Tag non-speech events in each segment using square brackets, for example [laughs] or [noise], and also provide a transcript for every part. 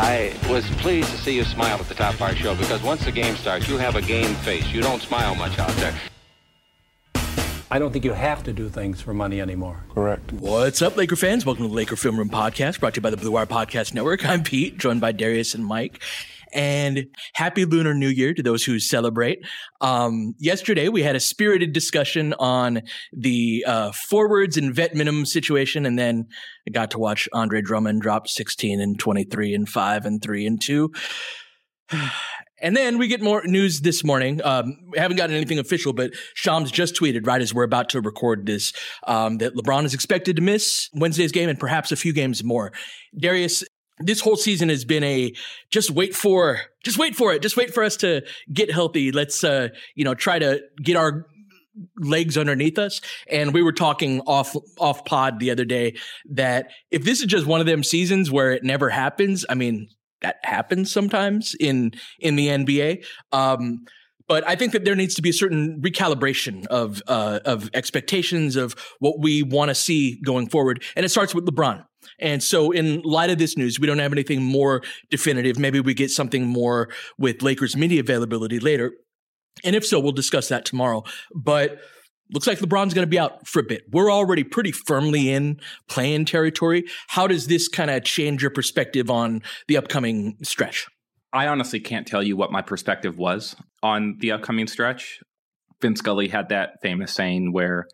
I was pleased to see you smile at the top of our show because once the game starts, you have a game face. You don't smile much out there. I don't think you have to do things for money anymore. Correct. What's up, Laker fans? Welcome to the Laker Film Room Podcast, brought to you by the Blue Wire Podcast Network. I'm Pete, joined by Darius and Mike. And happy Lunar New Year to those who celebrate. Um, yesterday, we had a spirited discussion on the uh, forwards and vet minimum situation, and then I got to watch Andre Drummond drop 16 and 23 and 5 and 3 and 2. [sighs] And then we get more news this morning. Um, we haven't gotten anything official, but Shams just tweeted right as we're about to record this um, that LeBron is expected to miss Wednesday's game and perhaps a few games more. Darius, this whole season has been a just wait for, just wait for it, just wait for us to get healthy. Let's, uh, you know, try to get our legs underneath us. And we were talking off off pod the other day that if this is just one of them seasons where it never happens, I mean, that happens sometimes in in the NBA. Um, but I think that there needs to be a certain recalibration of uh, of expectations of what we want to see going forward, and it starts with LeBron. And so, in light of this news, we don't have anything more definitive. Maybe we get something more with Lakers media availability later. And if so, we'll discuss that tomorrow. But looks like LeBron's going to be out for a bit. We're already pretty firmly in play-in territory. How does this kind of change your perspective on the upcoming stretch? I honestly can't tell you what my perspective was on the upcoming stretch. Vin Scully had that famous saying where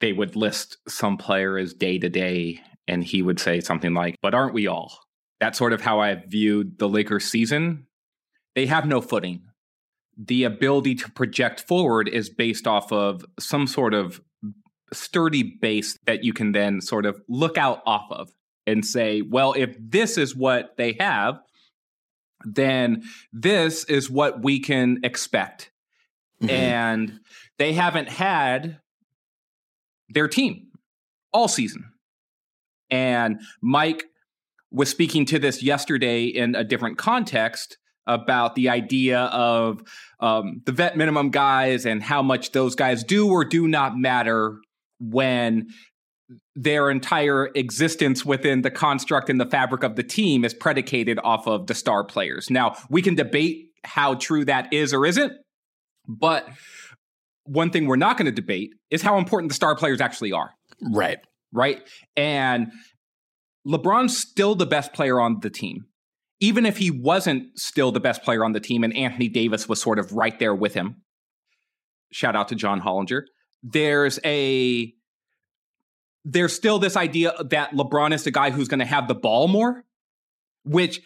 they would list some player as day to day, and he would say something like, But aren't we all? That's sort of how I viewed the Lakers season. They have no footing the ability to project forward is based off of some sort of sturdy base that you can then sort of look out off of and say, well, if this is what they have, then this is what we can expect. Mm-hmm. And they haven't had their team all season. And Mike was speaking to this yesterday in a different context about the idea of um, the vet minimum guys and how much those guys do or do not matter when their entire existence within the construct and the fabric of the team is predicated off of the star players. Now, we can debate how true that is or isn't, but one thing we're not going to debate is how important the star players actually are. Right. Right. And LeBron's still the best player on the team even if he wasn't still the best player on the team and Anthony Davis was sort of right there with him, shout out to John Hollinger, there's a there's still this idea that LeBron is the guy who's going to have the ball more, which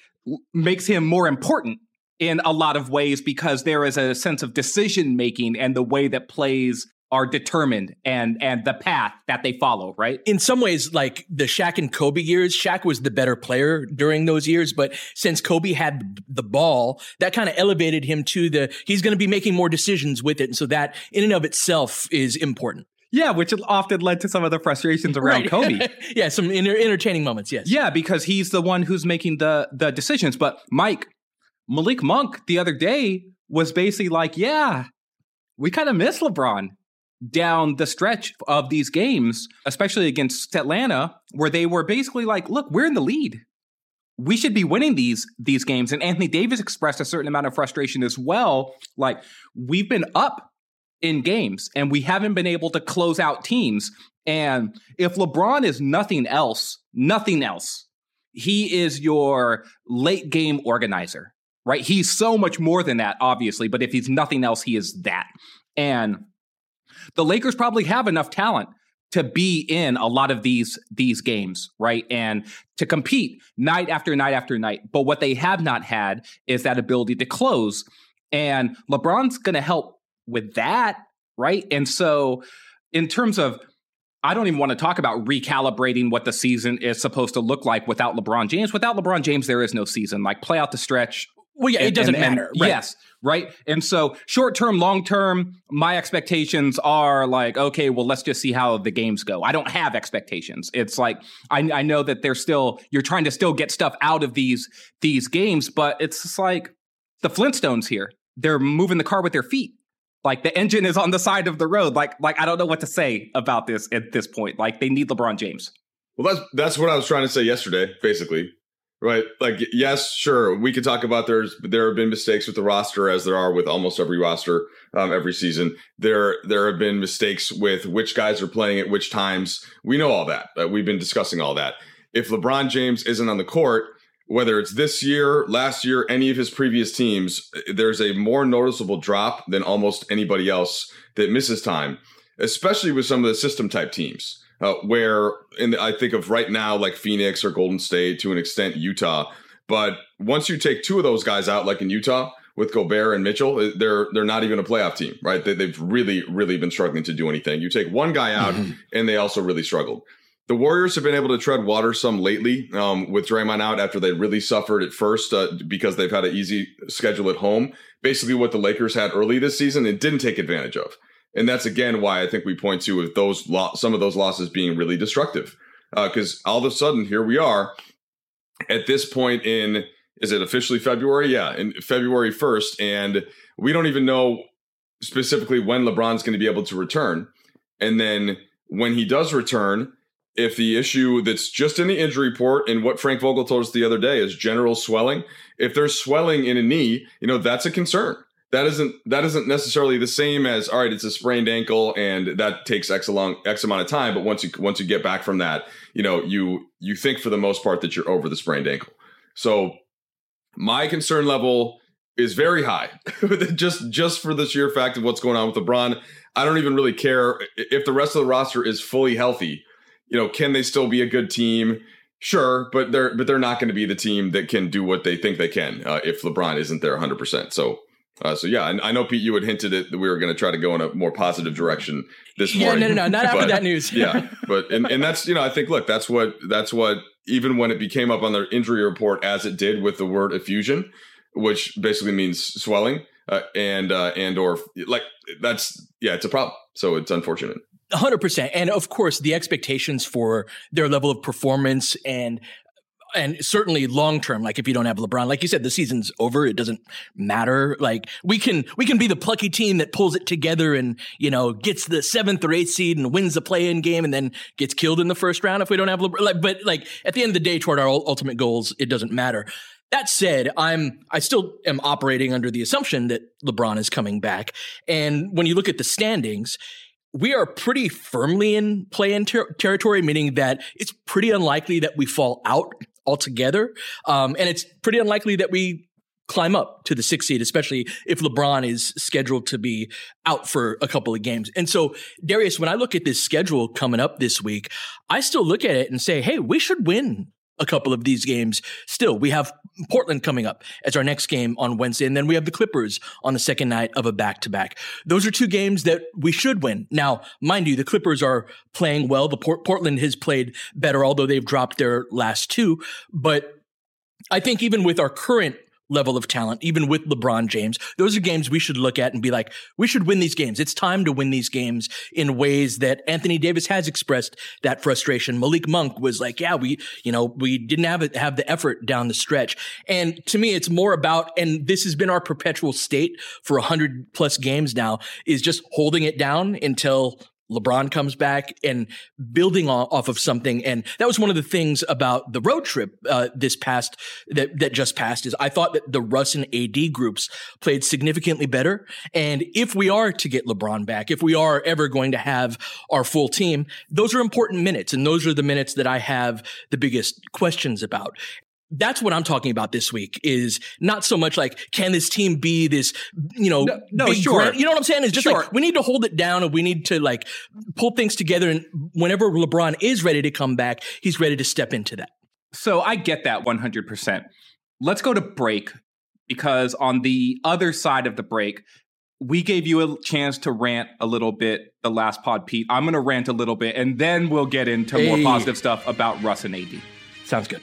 makes him more important in a lot of ways because there is a sense of decision making and the way that plays are determined and and the path that they follow, right? In some ways, like the Shaq and Kobe years, Shaq was the better player during those years, but since Kobe had the ball, that kind of elevated him to the he's going to be making more decisions with it, and so that in and of itself is important. Yeah, which often led to some of the frustrations around right. Kobe. [laughs] yeah, some inter- entertaining moments. Yes. Yeah, because he's the one who's making the the decisions. But Mike, Malik Monk the other day was basically like, "Yeah, we kind of miss LeBron." Down the stretch of these games, especially against Atlanta, where they were basically like, look, we're in the lead. We should be winning these these games. And Anthony Davis expressed a certain amount of frustration as well. Like, we've been up in games and we haven't been able to close out teams. And if LeBron is nothing else, nothing else, he is your late game organizer, right? He's so much more than that, obviously, but if he's nothing else, he is that. And the Lakers probably have enough talent to be in a lot of these these games, right? And to compete night after night after night. But what they have not had is that ability to close. And LeBron's going to help with that, right? And so in terms of I don't even want to talk about recalibrating what the season is supposed to look like without LeBron James. Without LeBron James, there is no season. Like play out the stretch. Well, yeah, it and- doesn't and- and- matter. right. Yes, right. And so short term, long term, my expectations are like, okay, well, let's just see how the games go. I don't have expectations. It's like I, I know that they're still you're trying to still get stuff out of these these games, but it's just like the Flintstones here. They're moving the car with their feet. Like the engine is on the side of the road. Like like I don't know what to say about this at this point. Like they need LeBron James. Well, that's that's what I was trying to say yesterday, basically. Right? Like, yes, sure, we could talk about there's there have been mistakes with the roster, as there are with almost every roster um, every season. There there have been mistakes with which guys are playing at which times. We know all that. Uh, we've been discussing all that. If LeBron James isn't on the court, whether it's this year, last year, any of his previous teams, there's a more noticeable drop than almost anybody else that misses time, especially with some of the system type teams. Uh, where, and I think of right now, like Phoenix or Golden State, to an extent, Utah. But once you take two of those guys out, like in Utah with Gobert and Mitchell, they're they're not even a playoff team, right? They, they've really, really been struggling to do anything. You take one guy out, and they also really struggled. The Warriors have been able to tread water some lately um, with Draymond out after they really suffered at first uh, because they've had an easy schedule at home. Basically, what the Lakers had early this season and didn't take advantage of, and that's again why I think we point to with those lo- some of those losses being really destructive. Uh, because all of a sudden, here we are at this point in is it officially February? Yeah, in February first, and we don't even know specifically when LeBron's going to be able to return, and then when he does return if the issue that's just in the injury report and what Frank Vogel told us the other day is general swelling, if there's swelling in a knee, you know, that's a concern. That isn't that isn't necessarily the same as all right, it's a sprained ankle and that takes X long X amount of time. But once you once you get back from that, you know, you you think for the most part that you're over the sprained ankle. So my concern level is very high. [laughs] just just for the sheer fact of what's going on with LeBron. I don't even really care if the rest of the roster is fully healthy you know, can they still be a good team? Sure, but they're but they're not going to be the team that can do what they think they can uh, if LeBron isn't there 100. percent So, uh, so yeah, I, I know Pete, you had hinted it that we were going to try to go in a more positive direction this Yeah, morning. no, no, no, not after that news. yeah, [laughs] but and and that's you know I think look that's what that's what even when it became up on their injury report as it did with the word effusion, which basically means swelling, uh, and uh, and or like that's yeah it's a problem. So it's unfortunate. hundred percent, and of course, the expectations for their level of performance and and certainly long term. Like if you don't have LeBron, like you said, the season's over. It doesn't matter. Like we can we can be the plucky team that pulls it together and you know gets the seventh or eighth seed and wins the play in game and then gets killed in the first round if we don't have LeBron. Like, but like at the end of the day, toward our ultimate goals, it doesn't matter. That said, I'm I still am operating under the assumption that LeBron is coming back. And when you look at the standings, we are pretty firmly in play-in ter- territory, meaning that it's pretty unlikely that we fall out altogether, um, and it's pretty unlikely that we climb up to the sixth seed, especially if LeBron is scheduled to be out for a couple of games. And so, Darius, when I look at this schedule coming up this week, I still look at it and say, hey, we should win a couple of these games still. We have Portland coming up as our next game on Wednesday, and then we have the Clippers on the second night of a back to back. Those are two games that we should win. Now, mind you, the Clippers are playing well. The Port- Portland has played better, although they've dropped their last two. But I think even with our current level of talent, even with LeBron James. Those are games we should look at and be like, we should win these games. It's time to win these games in ways that Anthony Davis has expressed that frustration. Malik Monk was like, yeah, we, you know, we didn't have it, have the effort down the stretch. And to me, it's more about, and this has been our perpetual state for a hundred plus games now is just holding it down until LeBron comes back and building off of something. And that was one of the things about the road trip uh, this past that that just passed is I thought that the Russ and AD groups played significantly better. And if we are to get LeBron back, if we are ever going to have our full team, those are important minutes, and those are the minutes that I have the biggest questions about that's what I'm talking about this week is not so much like, can this team be this, you know, no, no sure. Grand, you know what I'm saying? It's just sure. like, we need to hold it down and we need to like pull things together. And whenever LeBron is ready to come back, he's ready to step into that. So I get that 100%. Let's go to break because on the other side of the break, we gave you a chance to rant a little bit the last pod, Pete. I'm going to rant a little bit and then we'll get into hey. more positive stuff about Russ and AD. Sounds good.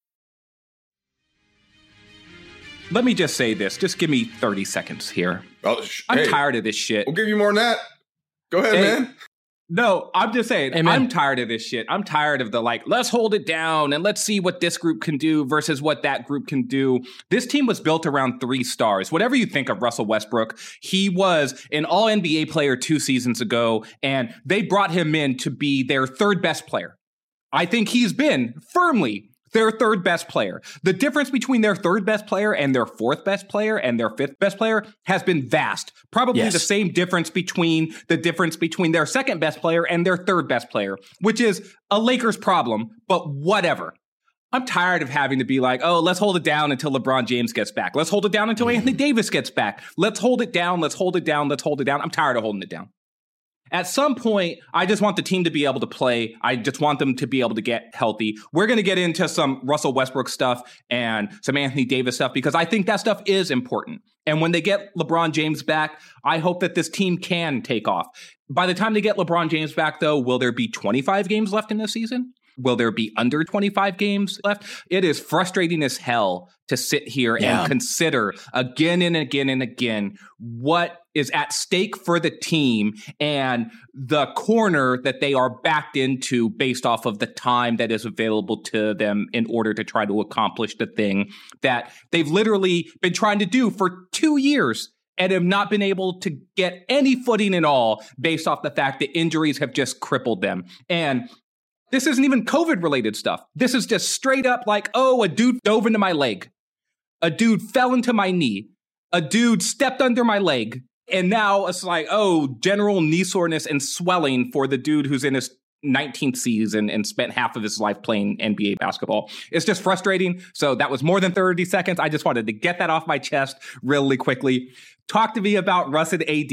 Let me just say this. Just give me 30 seconds here. Oh, sh- I'm hey, tired of this shit. We'll give you more than that. Go ahead, hey, man. No, I'm just saying, Amen. I'm tired of this shit. I'm tired of the like, let's hold it down and let's see what this group can do versus what that group can do. This team was built around three stars. Whatever you think of Russell Westbrook, he was an all NBA player two seasons ago, and they brought him in to be their third best player. I think he's been firmly their third best player. The difference between their third best player and their fourth best player and their fifth best player has been vast. Probably yes. the same difference between the difference between their second best player and their third best player, which is a Lakers problem, but whatever. I'm tired of having to be like, oh, let's hold it down until LeBron James gets back. Let's hold it down until Anthony mm. Davis gets back. Let's hold it down. Let's hold it down. Let's hold it down. I'm tired of holding it down at some point, I just want the team to be able to play. I just want them to be able to get healthy. We're going to get into some Russell Westbrook stuff and some Anthony Davis stuff because I think that stuff is important. And when they get LeBron James back, I hope that this team can take off. By the time they get LeBron James back, though, will there be 25 games left in this season? Will there be under 25 games left? It is frustrating as hell to sit here yeah. and consider again and again and again what is at stake for the team and the corner that they are backed into based off of the time that is available to them in order to try to accomplish the thing that they've literally been trying to do for two years and have not been able to get any footing at all based off the fact that injuries have just crippled them. And this isn't even COVID related stuff. This is just straight up like, oh, a dude dove into my leg. A dude fell into my knee. A dude stepped under my leg. And now it's like, oh, general knee soreness and swelling for the dude who's in his 19th season and spent half of his life playing NBA basketball. It's just frustrating. So that was more than 30 seconds. I just wanted to get that off my chest really quickly. Talk to me about Russ and AD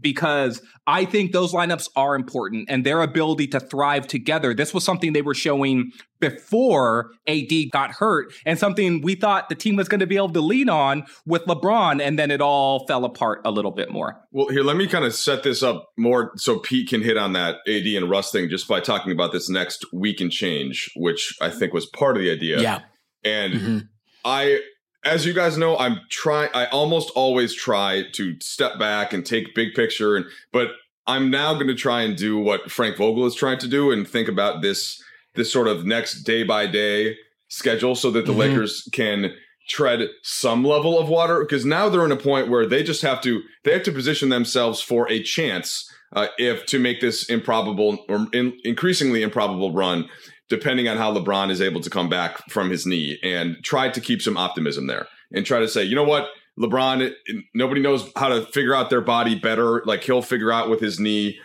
because I think those lineups are important and their ability to thrive together. This was something they were showing before AD got hurt and something we thought the team was going to be able to lean on with LeBron. And then it all fell apart a little bit more. Well, here, let me kind of set this up more so Pete can hit on that AD and Russ thing just by talking about this next week and change, which I think was part of the idea. Yeah. And mm-hmm. I as you guys know, I'm trying. I almost always try to step back and take big picture, and but I'm now going to try and do what Frank Vogel is trying to do and think about this this sort of next day by day schedule, so that the mm-hmm. Lakers can tread some level of water because now they're in a point where they just have to they have to position themselves for a chance uh, if to make this improbable or in, increasingly improbable run depending on how LeBron is able to come back from his knee and try to keep some optimism there and try to say, you know what, LeBron, nobody knows how to figure out their body better. Like he'll figure out with his knee,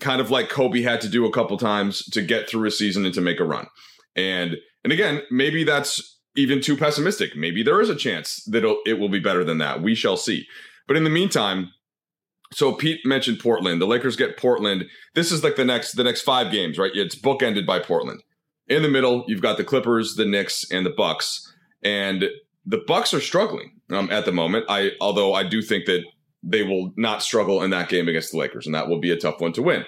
kind of like Kobe had to do a couple times to get through a season and to make a run. And and again, maybe that's even too pessimistic. Maybe there is a chance that it will be better than that. We shall see. But in the meantime, so Pete mentioned Portland. The Lakers get Portland. This is like the next the next five games, right? It's bookended by Portland. In the middle, you've got the Clippers, the Knicks, and the Bucks. And the Bucks are struggling um, at the moment. I although I do think that they will not struggle in that game against the Lakers, and that will be a tough one to win.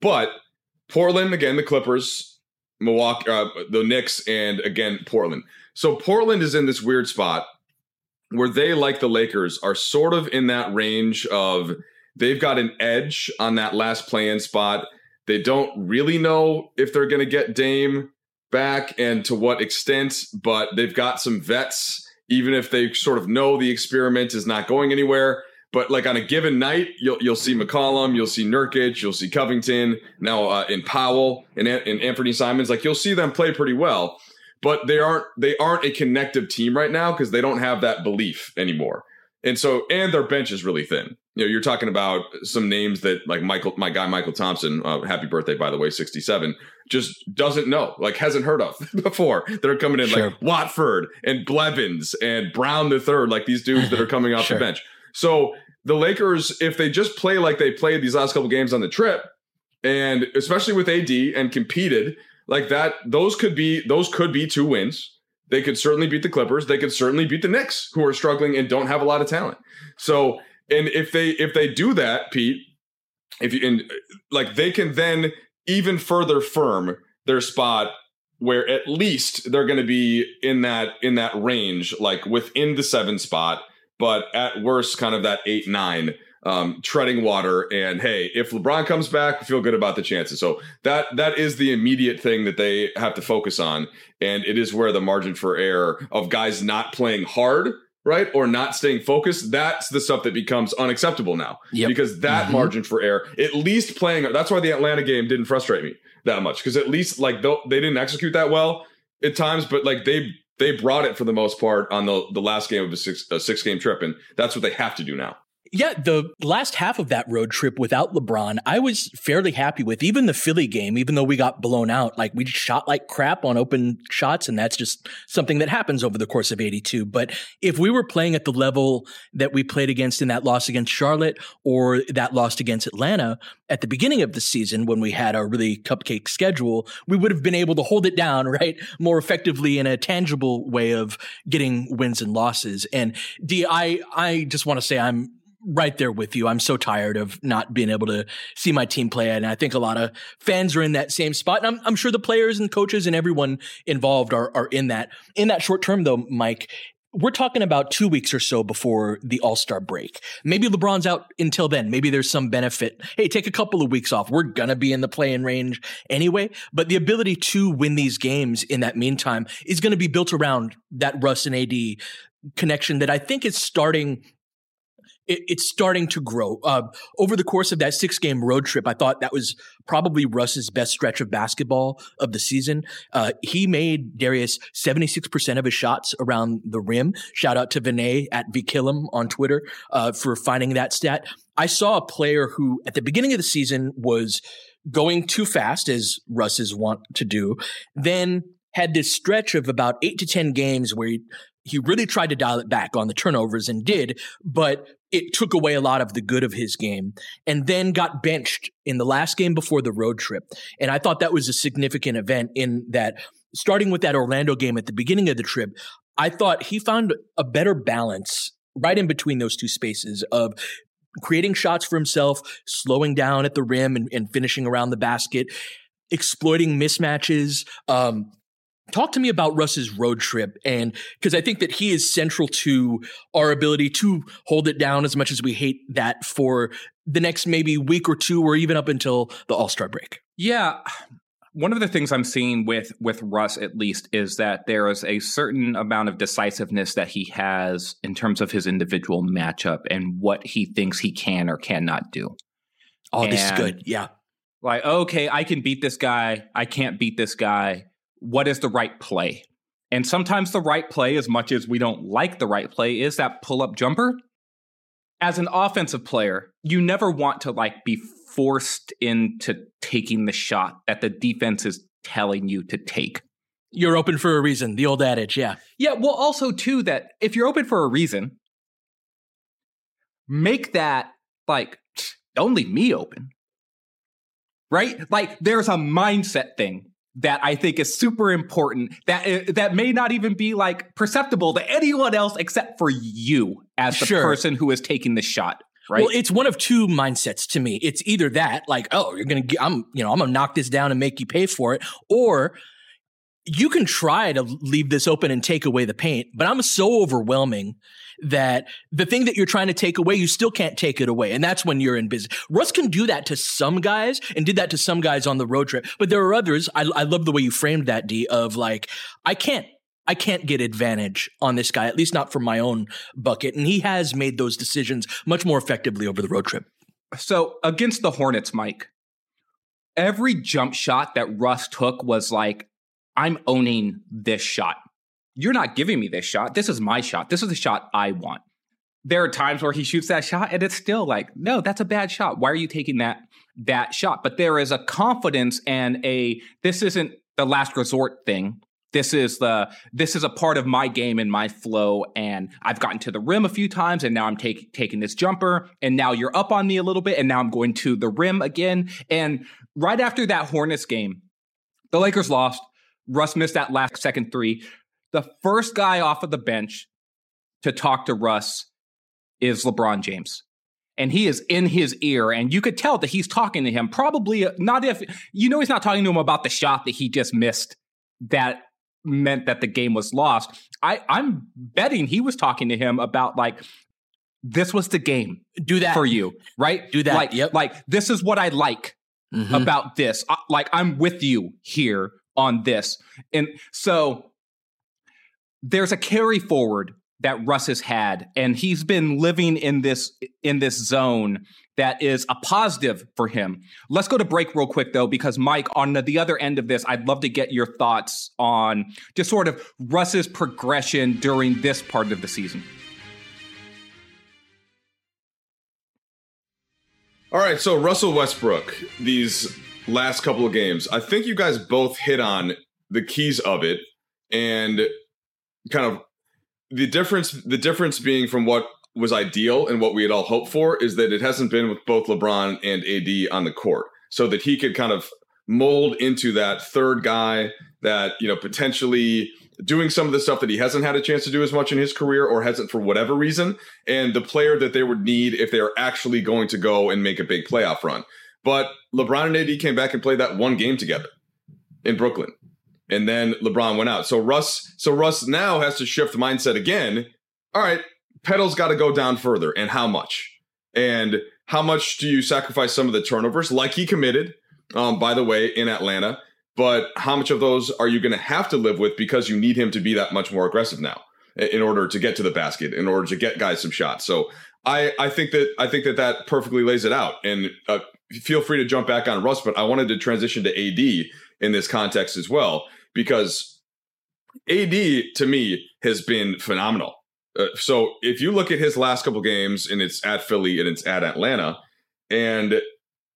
But Portland again, the Clippers, Milwaukee, uh, the Knicks, and again Portland. So Portland is in this weird spot where they, like the Lakers, are sort of in that range of they've got an edge on that last play-in spot. They don't really know if they're going to get Dame back and to what extent, but they've got some vets, even if they sort of know the experiment is not going anywhere. But like on a given night, you'll you'll see McCollum, you'll see Nurkic, you'll see Covington, now uh, in Powell and in Anthony Simons. Like you'll see them play pretty well, but they aren't they aren't a connective team right now because they don't have that belief anymore. And so, and their bench is really thin. You know, you're talking about some names that, like Michael, my guy Mychal Thompson, uh, happy birthday by the way, 67, just doesn't know, like hasn't heard of [laughs] before. That are coming in sure. like Watford and Blevins and Brown the third, like these dudes that are coming off sure. the bench. So the Lakers, if they just play like they played these last couple games on the trip, and especially with AD and competed like that, those could be those could be two wins they could certainly beat the Clippers. They could certainly beat the Knicks, who are struggling and don't have a lot of talent. So, and if they if they do that, Pete, if you and like they can then even further firm their spot where at least they're going to be in that in that range, like within the seven spot, but at worst, kind of that eight nine um, treading water. And hey, if LeBron comes back, feel good about the chances. So that that is the immediate thing that they have to focus on, and it is where the margin for error of guys not playing hard. Right or not staying focused, that's the stuff that becomes unacceptable now. Yep. Because that mm-hmm. margin for error, at least playing, that's why the Atlanta game didn't frustrate me that much. Because at least like they didn't execute that well at times, but like they they brought it for the most part on the the last game of a six a six game trip, and that's what they have to do now. Yeah, the last half of that road trip without LeBron, I was fairly happy with. Even the Philly game, even though we got blown out, like we shot like crap on open shots, and that's just something that happens over the course of 82. But if we were playing at the level that we played against in that loss against Charlotte or that loss against Atlanta at the beginning of the season when we had a really cupcake schedule, we would have been able to hold it down, [laughs] right? More effectively in a tangible way of getting wins and losses. And D, I, I just want to say I'm right there with you. I'm so tired of not being able to see my team play. And I think a lot of fans are in that same spot. And I'm, I'm sure the players and coaches and everyone involved are, are in that. In that short term, though, Mike, we're talking about two weeks or so before the All Star break. Maybe LeBron's out until then. Maybe there's some benefit. Hey, take a couple of weeks off. We're going to be in the play-in range anyway. But the ability to win these games in that meantime is going to be built around that Russ and AD connection that I think is starting it's starting to grow. Uh, over the course of that six game road trip, I thought that was probably Russ's best stretch of basketball of the season. Uh, he made Darius 76% of his shots around the rim. Shout out to Vinay at Vikillam on Twitter uh, for finding that stat. I saw a player who at the beginning of the season was going too fast, as Russ is wont to do, then had this stretch of about eight to 10 games where he, he really tried to dial it back on the turnovers and did, but it took away a lot of the good of his game and then got benched in the last game before the road trip. And I thought that was a significant event in that starting with that Orlando game at the beginning of the trip, I thought he found a better balance right in between those two spaces of creating shots for himself, slowing down at the rim and, and finishing around the basket, exploiting mismatches. Um, talk to me about Russ's road trip and because I think that he is central to our ability to hold it down as much as we hate that for the next maybe week or two or even up until the All-Star break. Yeah, one of the things I'm seeing with with Russ at least is that there is a certain amount of decisiveness that he has in terms of his individual matchup and what he thinks he can or cannot do. Oh, and this is good. Yeah. Like, okay, I can beat this guy. I can't beat this guy. What is the right play? And sometimes the right play, as much as we don't like the right play, is that pull up jumper. As an offensive player, you never want to like be forced into taking the shot that the defense is telling you to take. You're open for a reason, the old adage, yeah. Yeah, well, also, too, that if you're open for a reason, make that like, [sniffs] don't leave me open. Right? Like, there's a mindset thing that I think is super important that uh, that may not even be like perceptible to anyone else except for you as the sure. person who is taking the shot right? Well, it's one of two mindsets to me. It's either that, like, oh, you're gonna, get, I'm, you know, I'm gonna knock this down and make you pay for it, or you can try to leave this open and take away the paint, but I'm so overwhelming that the thing that you're trying to take away, you still can't take it away. And that's when you're in business. Russ can do that to some guys and did that to some guys on the road trip. But there are others. I, I love the way you framed that, D, of like, I can't I can't get advantage on this guy, at least not from my own bucket. And he has made those decisions much more effectively over the road trip. So against the Hornets, Mike, every jump shot that Russ took was like, I'm owning this shot. You're not giving me this shot. This is my shot. This is the shot I want. There are times where he shoots that shot and it's still like, no, that's a bad shot. Why are you taking that that shot? But there is a confidence and a this isn't the last resort thing this is the this is a part of my game and my flow and i've gotten to the rim a few times and now i'm take, taking this jumper and now you're up on me a little bit and now i'm going to the rim again and right after that hornets game the lakers lost russ missed that last second three the first guy off of the bench to talk to russ is lebron james and he is in his ear and you could tell that he's talking to him probably not if you know he's not talking to him about the shot that he just missed that meant that the game was lost. I, I'm betting he was talking to him about like this was the game. Do that for you, right? Do that. Like, yep. like this is what I like mm-hmm. about this. I, like I'm with you here on this, and so there's a carry forward that Russ has had, and he's been living in this in this zone that is a positive for him. Let's go to break real quick though, because Mike, on the other end of this, I'd love to get your thoughts on just sort of Russ's progression during this part of the season. All right, so Russell Westbrook, these last couple of games, I think you guys both hit on the keys of it and kind of the difference the difference being from what was ideal and what we had all hoped for is that it hasn't been with both LeBron and AD on the court, so that he could kind of mold into that third guy that you know potentially doing some of the stuff that he hasn't had a chance to do as much in his career or hasn't for whatever reason, and the player that they would need if they're actually going to go and make a big playoff run. But LeBron and AD came back and played that one game together in Brooklyn. And then LeBron went out. So Russ, so Russ now has to shift mindset again. All right, pedals got to go down further and how much? And how much do you sacrifice some of the turnovers like he committed um, by the way in atlanta? But how much of those are you going to have to live with because you need him to be that much more aggressive now in order to get to the basket in order to get guys some shots? So i i think that i think that that perfectly lays it out. And uh, feel free to jump back on russ but i wanted to transition to ad in this context as well because ad to me has been phenomenal. Uh, so if you look at his last couple games and it's at Philly and it's at Atlanta, and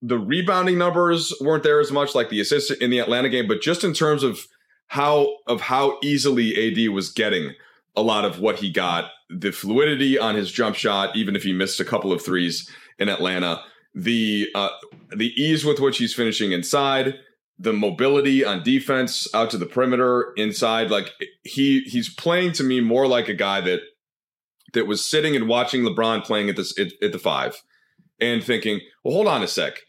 the rebounding numbers weren't there as much, like the assist in the Atlanta game, but just in terms of how of how easily AD was getting a lot of what he got, the fluidity on his jump shot, even if he missed a couple of threes in Atlanta, the uh, the ease with which he's finishing inside, the mobility on defense out to the perimeter inside, like he he's playing to me more like a guy that that was sitting and watching LeBron playing at this at, at the five and thinking, well, hold on a sec.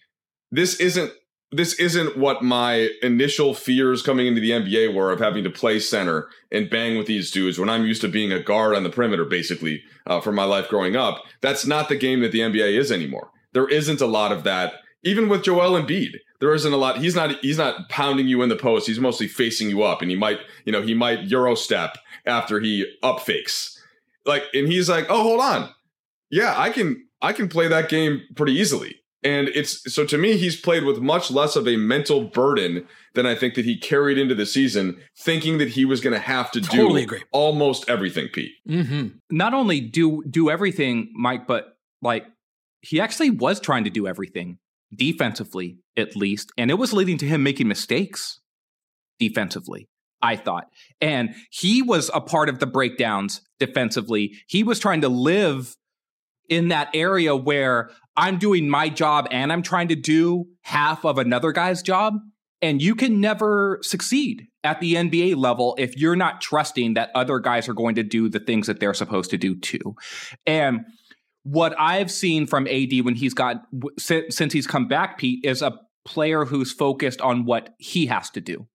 This isn't this isn't what my initial fears coming into the NBA were of having to play center and bang with these dudes when I'm used to being a guard on the perimeter, basically, uh, for my life growing up. That's not the game that the NBA is anymore. There isn't a lot of that, even with Joel Embiid. There isn't a lot. He's not. He's not pounding you in the post. He's mostly facing you up, and he might, you know, he might euro step after he up fakes. Like, and he's like, oh, hold on, yeah, I can, I can play that game pretty easily. And it's so to me, he's played with much less of a mental burden than I think that he carried into the season, thinking that he was going to have to Totally do agree. almost everything, Pete. Mm-hmm. Not only do do everything, Mike, but like he actually was trying to do everything defensively, at least, and it was leading to him making mistakes defensively. I thought, and he was a part of the breakdowns defensively. He was trying to live in that area where I'm doing my job and I'm trying to do half of another guy's job. And you can never succeed at the NBA level if you're not trusting that other guys are going to do the things that they're supposed to do too. And what I've seen from AD when he's got since he's come back, Pete, is a player who's focused on what he has to do.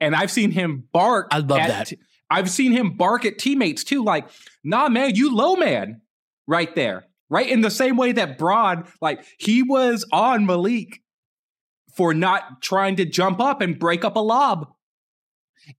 And I've seen him bark. I love at- that. I've seen him bark at teammates too, like, nah, man, you low man right there. Right. In the same way that Bron, like, he was on Malik for not trying to jump up and break up a lob.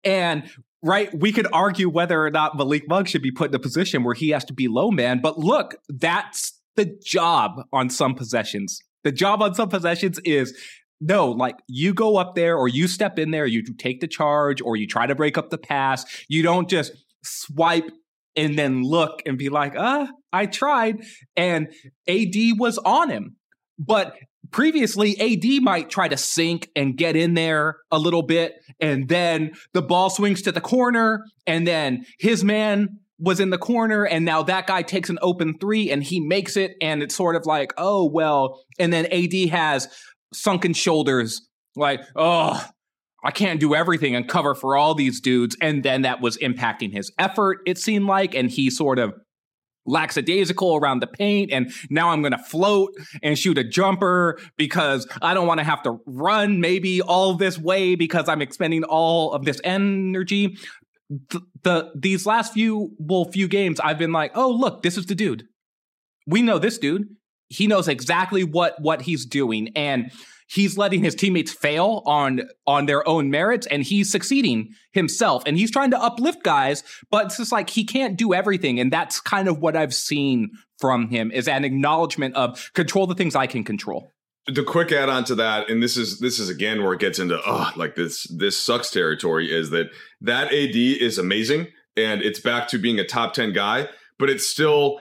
And right, we could argue whether or not Malik Monk should be put in a position where he has to be low man. But look, that's the job on some possessions. The job on some possessions is no, like you go up there or you step in there, you take the charge or you try to break up the pass. You don't just swipe and then look and be like, ah, I tried. And AD was on him. But previously, AD might try to sink and get in there a little bit. And then the ball swings to the corner. And then his man was in the corner. And now that guy takes an open three and he makes it. And it's sort of like, oh, well. And then AD has sunken shoulders, like, oh, I can't do everything and cover for all these dudes. And then that was impacting his effort, it seemed like. And he sort of lackadaisical around the paint. And now I'm going to float and shoot a jumper because I don't want to have to run maybe all this way because I'm expending all of this energy. The, the these last few well few games I've been like, "Oh, look, this is the dude. We know this dude. He knows exactly what what he's doing and he's letting his teammates fail on on their own merits and he's succeeding himself and he's trying to uplift guys but it's just like he can't do everything and that's kind of what i've seen from him is an acknowledgement of control the things i can control. The quick add on to that and this is this is again where it gets into oh like this this sucks territory is that that ad is amazing and it's back to being a top 10 guy but it's still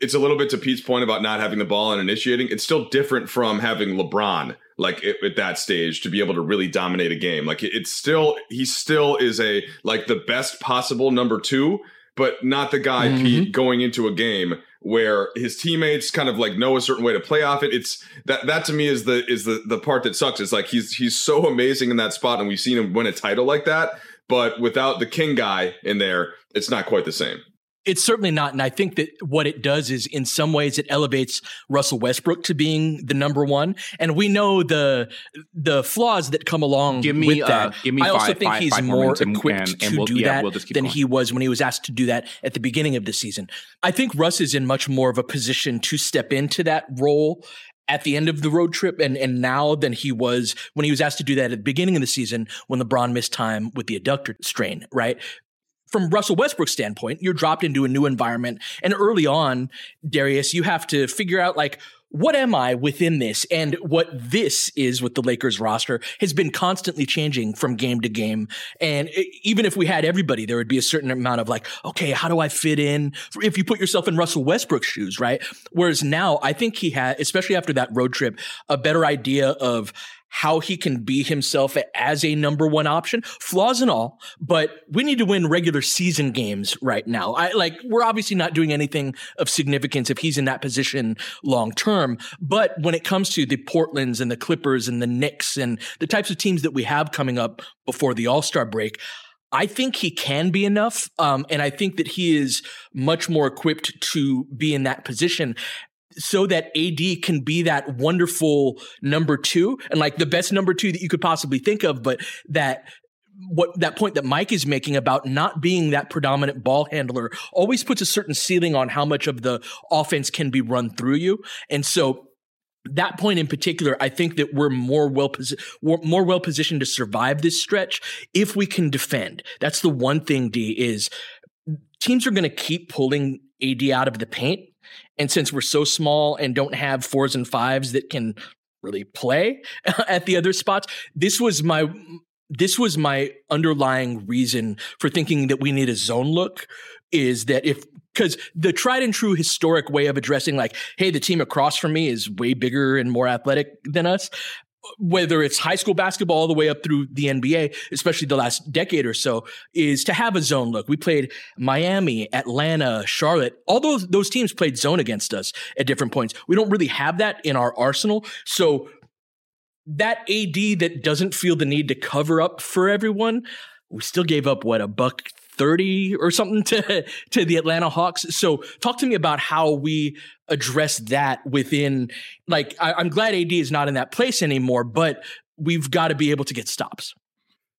it's a little bit to pete's point about not having the ball and initiating it's still different from having lebron like it, at that stage to be able to really dominate a game like it, it's still he still is a like the best possible number two but not the guy Mhm. Pete going into a game where his teammates kind of like know a certain way to play off it. It's that that to me is the is the the part that sucks. It's like he's he's so amazing in that spot, and we've seen him win a title like that. But without the king guy in there, it's not quite the same. It's certainly not. And I think that what it does is in some ways it elevates Russell Westbrook to being the number one. And we know the the flaws that come along Give me, with uh, that. give me I also five- think five- he's five more more minutes and- equipped and- and to we'll- do yeah, that we'll than going. he was when he was asked to do that at the beginning of the season. I think Russ is in much more of a position to step into that role at the end of the road trip and, and now than he was when he was asked to do that at the beginning of the season when LeBron missed time with the adductor strain, right? From Russell Westbrook's standpoint, you're dropped into a new environment. And early on, Darius, you have to figure out like, what am I within this? And what this is with the Lakers roster has been constantly changing from game to game. And even if we had everybody, there would be a certain amount of like, okay, how do I fit in? If you put yourself in Russell Westbrook's shoes, right? Whereas now I think he had, especially after that road trip, a better idea of how he can be himself as a number one option, flaws and all, but we need to win regular season games right now. I like, we're obviously not doing anything of significance if he's in that position long term. But when it comes to the Portlands and the Clippers and the Knicks and the types of teams that we have coming up before the All Star break, I think he can be enough. Um, and I think that he is much more equipped to be in that position so that AD can be that wonderful number two and like the best number two that you could possibly think of, but that what that point that Mike is making about not being that predominant ball handler always puts a certain ceiling on how much of the offense can be run through you. And so that point in particular, I think that we're more well posi- more well positioned to survive this stretch if we can defend. That's the one thing. D is teams are going to keep pulling AD out of the paint. And since we're so small and don't have fours and fives that can really play [laughs] at the other spots, this was my this was my underlying reason for thinking that we need a zone look is that if because the tried and true historic way of addressing like hey the team across from me is way bigger and more athletic than us whether it's high school basketball all the way up through the NBA, especially the last decade or so, is to have a zone look. We played Miami, Atlanta, Charlotte. All those those teams played zone against us at different points. We don't really have that in our arsenal. So that AD that doesn't feel the need to cover up for everyone, we still gave up what a buck 30 or something [laughs] to to the Atlanta Hawks. So talk to me about how we address that within like I, I'm glad AD is not in that place anymore, but we've got to be able to get stops.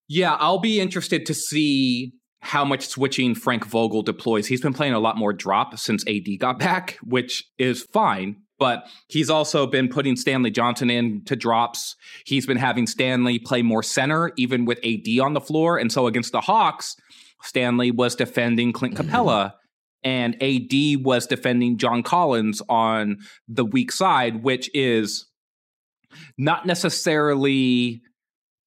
Yeah, I'll be interested to see how much switching Frank Vogel deploys. He's been playing a lot more drop since AD got back, which is fine. But he's also been putting Stanley Johnson in to drops. He's been having Stanley play more center, even with AD on the floor. And so against the Hawks, Stanley was defending Clint mm-hmm. And AD was defending John Collins on the weak side, which is not necessarily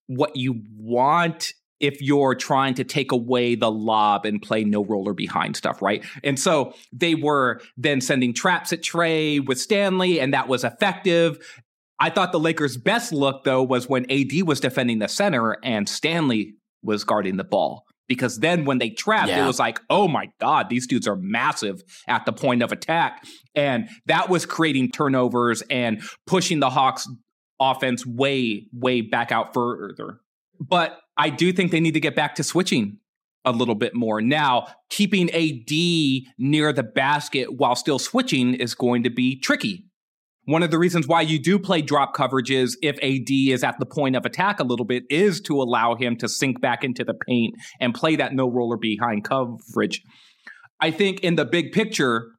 what you want if you're trying to take away the lob and play no roller behind stuff, right? And so they were then sending traps at Trae with Stanley, and that was effective. I thought the Lakers' best look, though, was when AD was defending the center and Stanley was guarding the ball because then when they trapped, yeah. it was like, oh my God, these dudes are massive at the point of attack. And that was creating turnovers and pushing the Hawks offense way, way back out further. But I do think they need to get back to switching a little bit more. Now, keeping AD near the basket while still switching is going to be tricky one of the reasons why you do play drop coverages if AD is at the point of attack a little bit is to allow him to sink back into the paint and play that no roller behind coverage. I think in the big picture,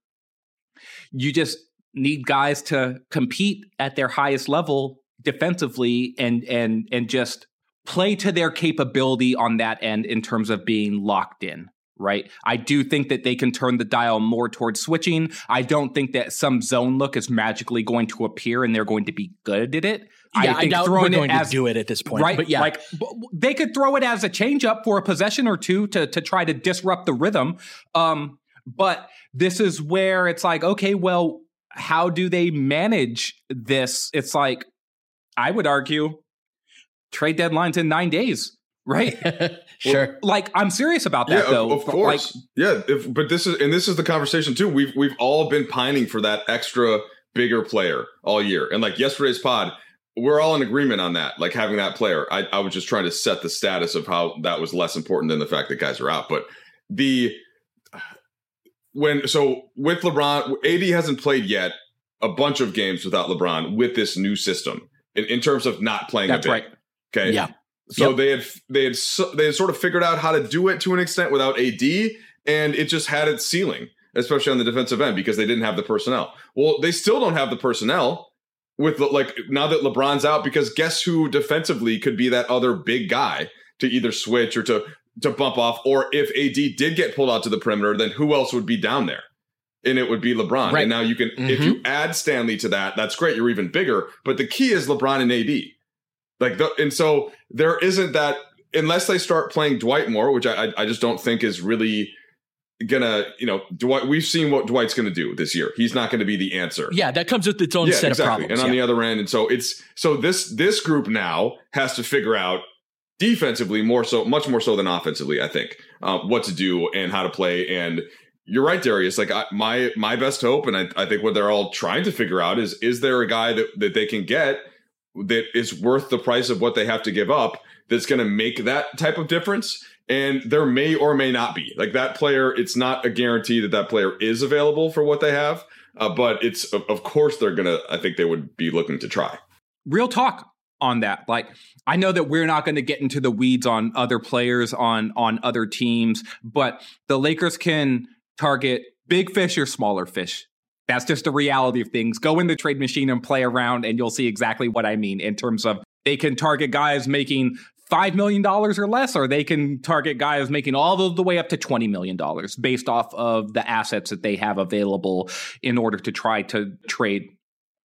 you just need guys to compete at their highest level defensively and and and just play to their capability on that end in terms of being locked in right? I do think that they can turn the dial more towards switching. I don't think that some zone look is magically going to appear and they're going to be good at it. Yeah, I, think I doubt throwing we're going as, to do it at this point. Right? But yeah, like they could throw it as a change up for a possession or two to to try to disrupt the rhythm. Um, but this is where it's like, okay, well, how do they manage this? It's like I would argue trade deadlines in nine days right? [laughs] sure. Well, like I'm serious about that yeah, though. Of, of course. Like, yeah, if, but this is and this is the conversation too. We've we've all been pining for that extra bigger player all year. And like yesterday's pod, we're all in agreement on that, like having that player. I, I was just trying to set the status of how that was less important than the fact that guys are out. But the when so with LeBron, AD hasn't played yet a bunch of games without LeBron with this new system in, in terms of not playing That's a bit. right. Okay. Yeah. So yep. they had they had they had sort of figured out how to do it to an extent without AD, and it just had its ceiling, especially on the defensive end because they didn't have the personnel. Well, they still don't have the personnel with like now that LeBron's out because guess who defensively could be that other big guy to either switch or to to bump off or if AD did get pulled out to the perimeter, then who else would be down there? and it would be LeBron. Right. And now you can, mm-hmm. if you add Stanley to that, that's great. You're even bigger. But the key is LeBron and AD. Like, the, and so there isn't that unless they start playing Dwight more, which I I just don't think is really gonna you know Dwight. We've seen what Dwight's gonna do this year. He's not to be the answer. Yeah, that comes with its own yeah, set exactly. of problems. And on yeah. the other end, and so it's so this this group now has to figure out defensively more so much more so than offensively. I think uh, what to do and how to play and. You're right, Darius. Like I, my my best hope, and I, I think what they're all trying to figure out is: is there a guy that that they can get that is worth the price of what they have to give up that's going to make that type of difference. And there may or may not be like that player. It's not a guarantee that that player is available for what they have, uh, but it's of, course they're gonna. I think they would be looking to try. Real talk on that. Like I know that we're not going to get into the weeds on other players on on other teams, but the Lakers can target big fish or smaller fish. That's just the reality of things. Go in the trade machine and play around, and you'll see exactly what I mean in terms of they can target guys making $5 million or less, or they can target guys making all the, the way up to $20 million based off of the assets that they have available in order to try to trade.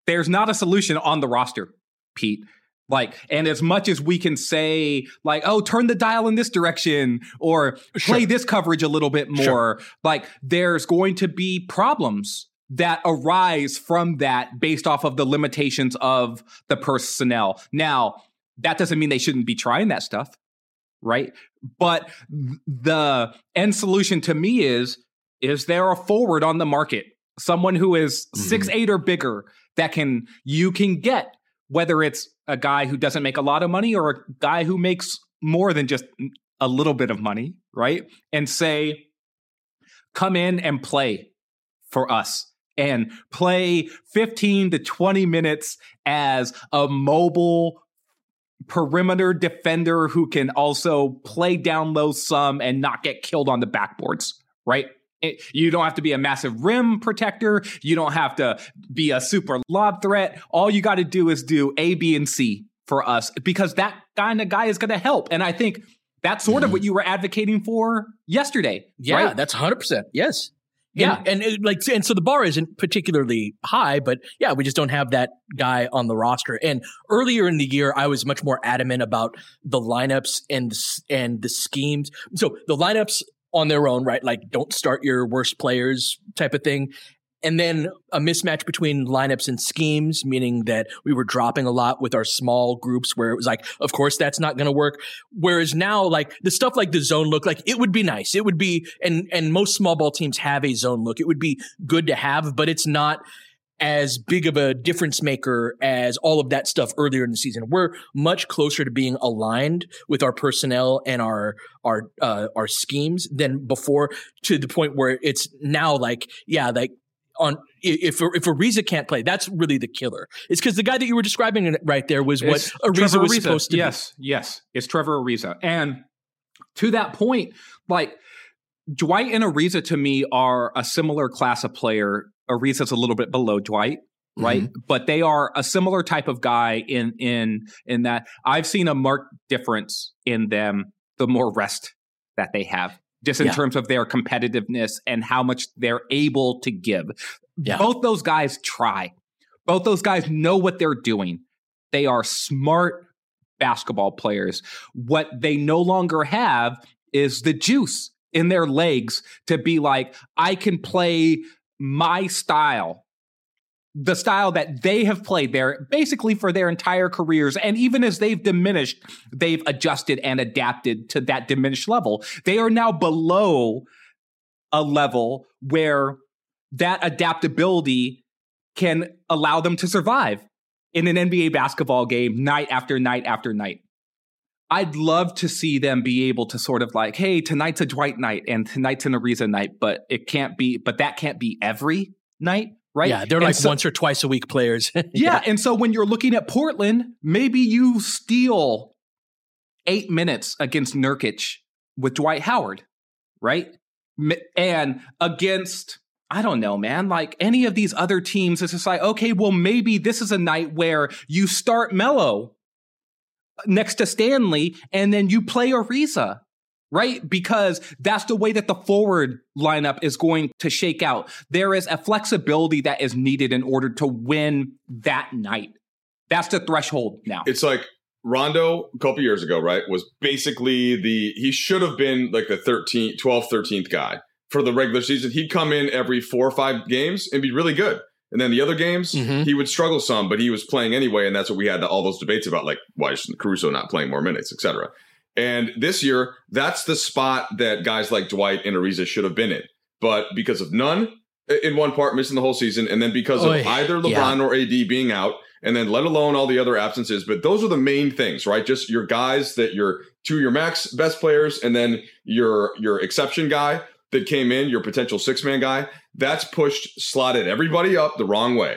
There's not a solution on the roster, Pete. Like, and as much as we can say, like, oh, turn the dial in this direction or play sure. this coverage a little bit more, sure. like, there's going to be problems that arise from that based off of the limitations of the personnel. Now, that doesn't mean they shouldn't be trying that stuff, right? But the end solution to me is is there a forward on the market, someone who is mm-hmm. six eight or bigger that can you can get whether it's a guy who doesn't make a lot of money or a guy who makes more than just a little bit of money, right? And say, come in and play for us and play 15 to 20 minutes as a mobile perimeter defender who can also play down low some and not get killed on the backboards, right? It, you don't have to be a massive rim protector. You don't have to be a super lob threat. All you got to do is do A, B, and C for us because that kind of guy is going to help. And I think that's sort of what you were advocating for yesterday. Yeah, right? that's 100%. Yes. Yeah, and, and it, like, and so the bar isn't particularly high, but yeah, we just don't have that guy on the roster. And earlier in the year, I was much more adamant about the lineups and and the schemes. So the lineups on their own, right? Like, don't start your worst players type of thing and then a mismatch between lineups and schemes, meaning that we were dropping a lot with our small groups where it was like, of course, that's not going to work. Whereas now, like the stuff like the zone look, like it would be nice. It would be, and, and most small ball teams have a zone look. It would be good to have, but it's not as big of a difference maker as all of that stuff earlier in the season. We're much closer to being aligned with our personnel and our our uh, our schemes than before, to the point where it's now like, yeah, like on if if Ariza can't play, that's really the killer. It's because the guy that you were describing right there was it's what Ariza was Ariza. supposed to yes, be. Yes, yes, it's Trevor Ariza. And to that point, like Dwight and Ariza to me are a similar class of player. Ariza's a little bit below Dwight, right? Mm-hmm. But they are a similar type of guy in in in that I've seen a marked difference in them the more rest that they have just in yeah. terms of their competitiveness and how much they're able to give. Yeah. Both those guys try. Both those guys know what they're doing. They are smart basketball players. What they no longer have is the juice in their legs to be like, I can play my style the style that they have played there basically for their entire careers. And even as they've diminished, they've adjusted and adapted to that diminished level. They are now below a level where that adaptability can allow them to survive in an NBA basketball game night after night after night. I'd love to see them be able to sort of like, hey, tonight's a Dwight night and tonight's an Ariza night, but it can't be, but that can't be every night right? Yeah, they're and like so, once or twice a week players. [laughs] yeah. yeah, and so when you're looking at Portland, maybe you steal eight minutes against Nurkic with Dwight Howard, right? And against I don't know, man. Like any of these other teams, it's just like, okay, well, maybe this is a night where you start Melo uh, next to Stanley, and then you play Ariza right? Because that's the way that the forward lineup is going to shake out. There is a flexibility that is needed in order to win that night. That's the threshold now. It's like Rondo a couple years ago, right? Was basically the he should have been like the 13th, 12th, 13th guy for the regular season. He'd come in every four or five games and be really good. And then the other games, mm-hmm. he would struggle some, but he was playing anyway. And that's what we had all those debates about, like, why is Caruso not playing more minutes, etc. And this year, that's the spot that guys like Dwight and Ariza should have been in. But because of Nunn, in one part, missing the whole season, and then because Oy, of either LeBron yeah. or AD being out, and then let alone all the other absences. But those are the main things, right? Just your guys that you're two your max best players, and then your your exception guy that came in, your potential six man guy, that's pushed slotted everybody up the wrong way.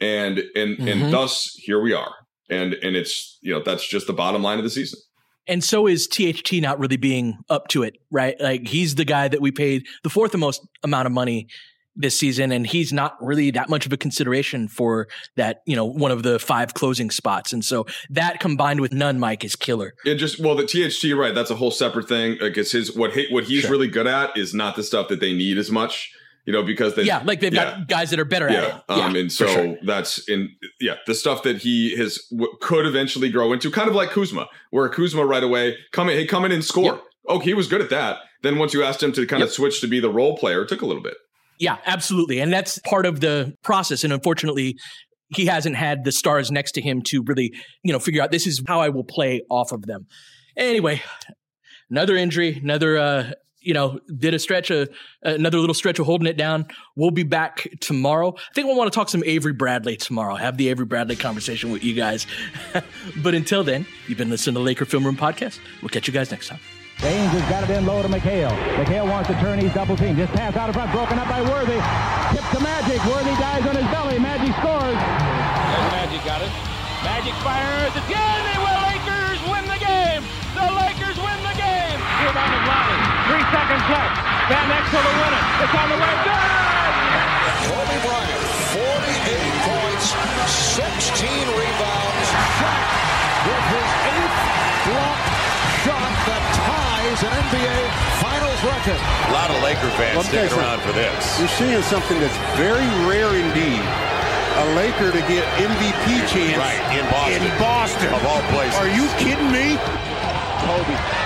And and mm-hmm. and thus here we are. And and it's you know, that's just the bottom line of the season. And so is THT not really being up to it, right? Like he's the guy that we paid the fourth most amount of money this season, and he's not really that much of a consideration for that, you know, one of the five closing spots. And so that combined with Nunn, Mike, is killer. It just well, the THT, right? That's a whole separate thing. Like it's his what he, what he's sure. really good at is not the stuff that they need as much. You know, because they yeah, like they've yeah. got guys that are better yeah. at it. Um, yeah, and so sure. that's in yeah the stuff that he has w- could eventually grow into, kind of like Kuzma, where Kuzma right away come in, hey, come in and score. Yep. Oh, he was good at that. Then once you asked him to kind yep. of switch to be the role player, it took a little bit. Yeah, absolutely. And that's part of the process. And unfortunately, he hasn't had the stars next to him to really, you know, figure out this is how I will play off of them. Anyway, another injury, another, uh, you know, did a stretch, uh, another little stretch of holding it down. We'll be back tomorrow. I think we'll want to talk some Avery Bradley tomorrow. Have the Avery Bradley conversation with you guys. [laughs] but until then, you've been listening to Laker Film Room Podcast. We'll catch you guys next time. James has got it in low to McHale. McHale wants to turn. He's double team. Just pass out of front. Broken up by Worthy. Tip to Magic. Worthy dies on his belly. Magic scores. There's Magic got it. Magic fires. Again, they will. Lakers win the game. The Lakers win the game. Rebound is Lonnie. Three seconds left. Van Exel to win it. It's on the way. Good. Kobe Bryant, 48 points, 16 rebounds. Shot with his eighth block shot that ties an NBA Finals record. A lot of Laker fans well, sticking around for this. You're seeing something that's very rare indeed. A Laker to get MVP chance right, in Boston. In Boston. Of all places. Are you kidding me? Kobe.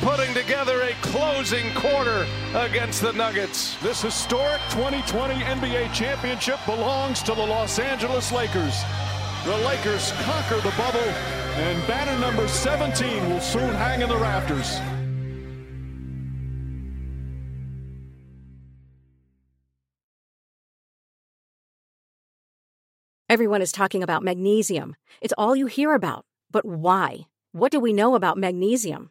putting together a closing quarter against the Nuggets. This historic 2020 NBA championship belongs to the Los Angeles Lakers. The Lakers conquer the bubble, and banner number 17 will soon hang in the rafters. Everyone is talking about magnesium. It's all you hear about. But why? What do we know about magnesium?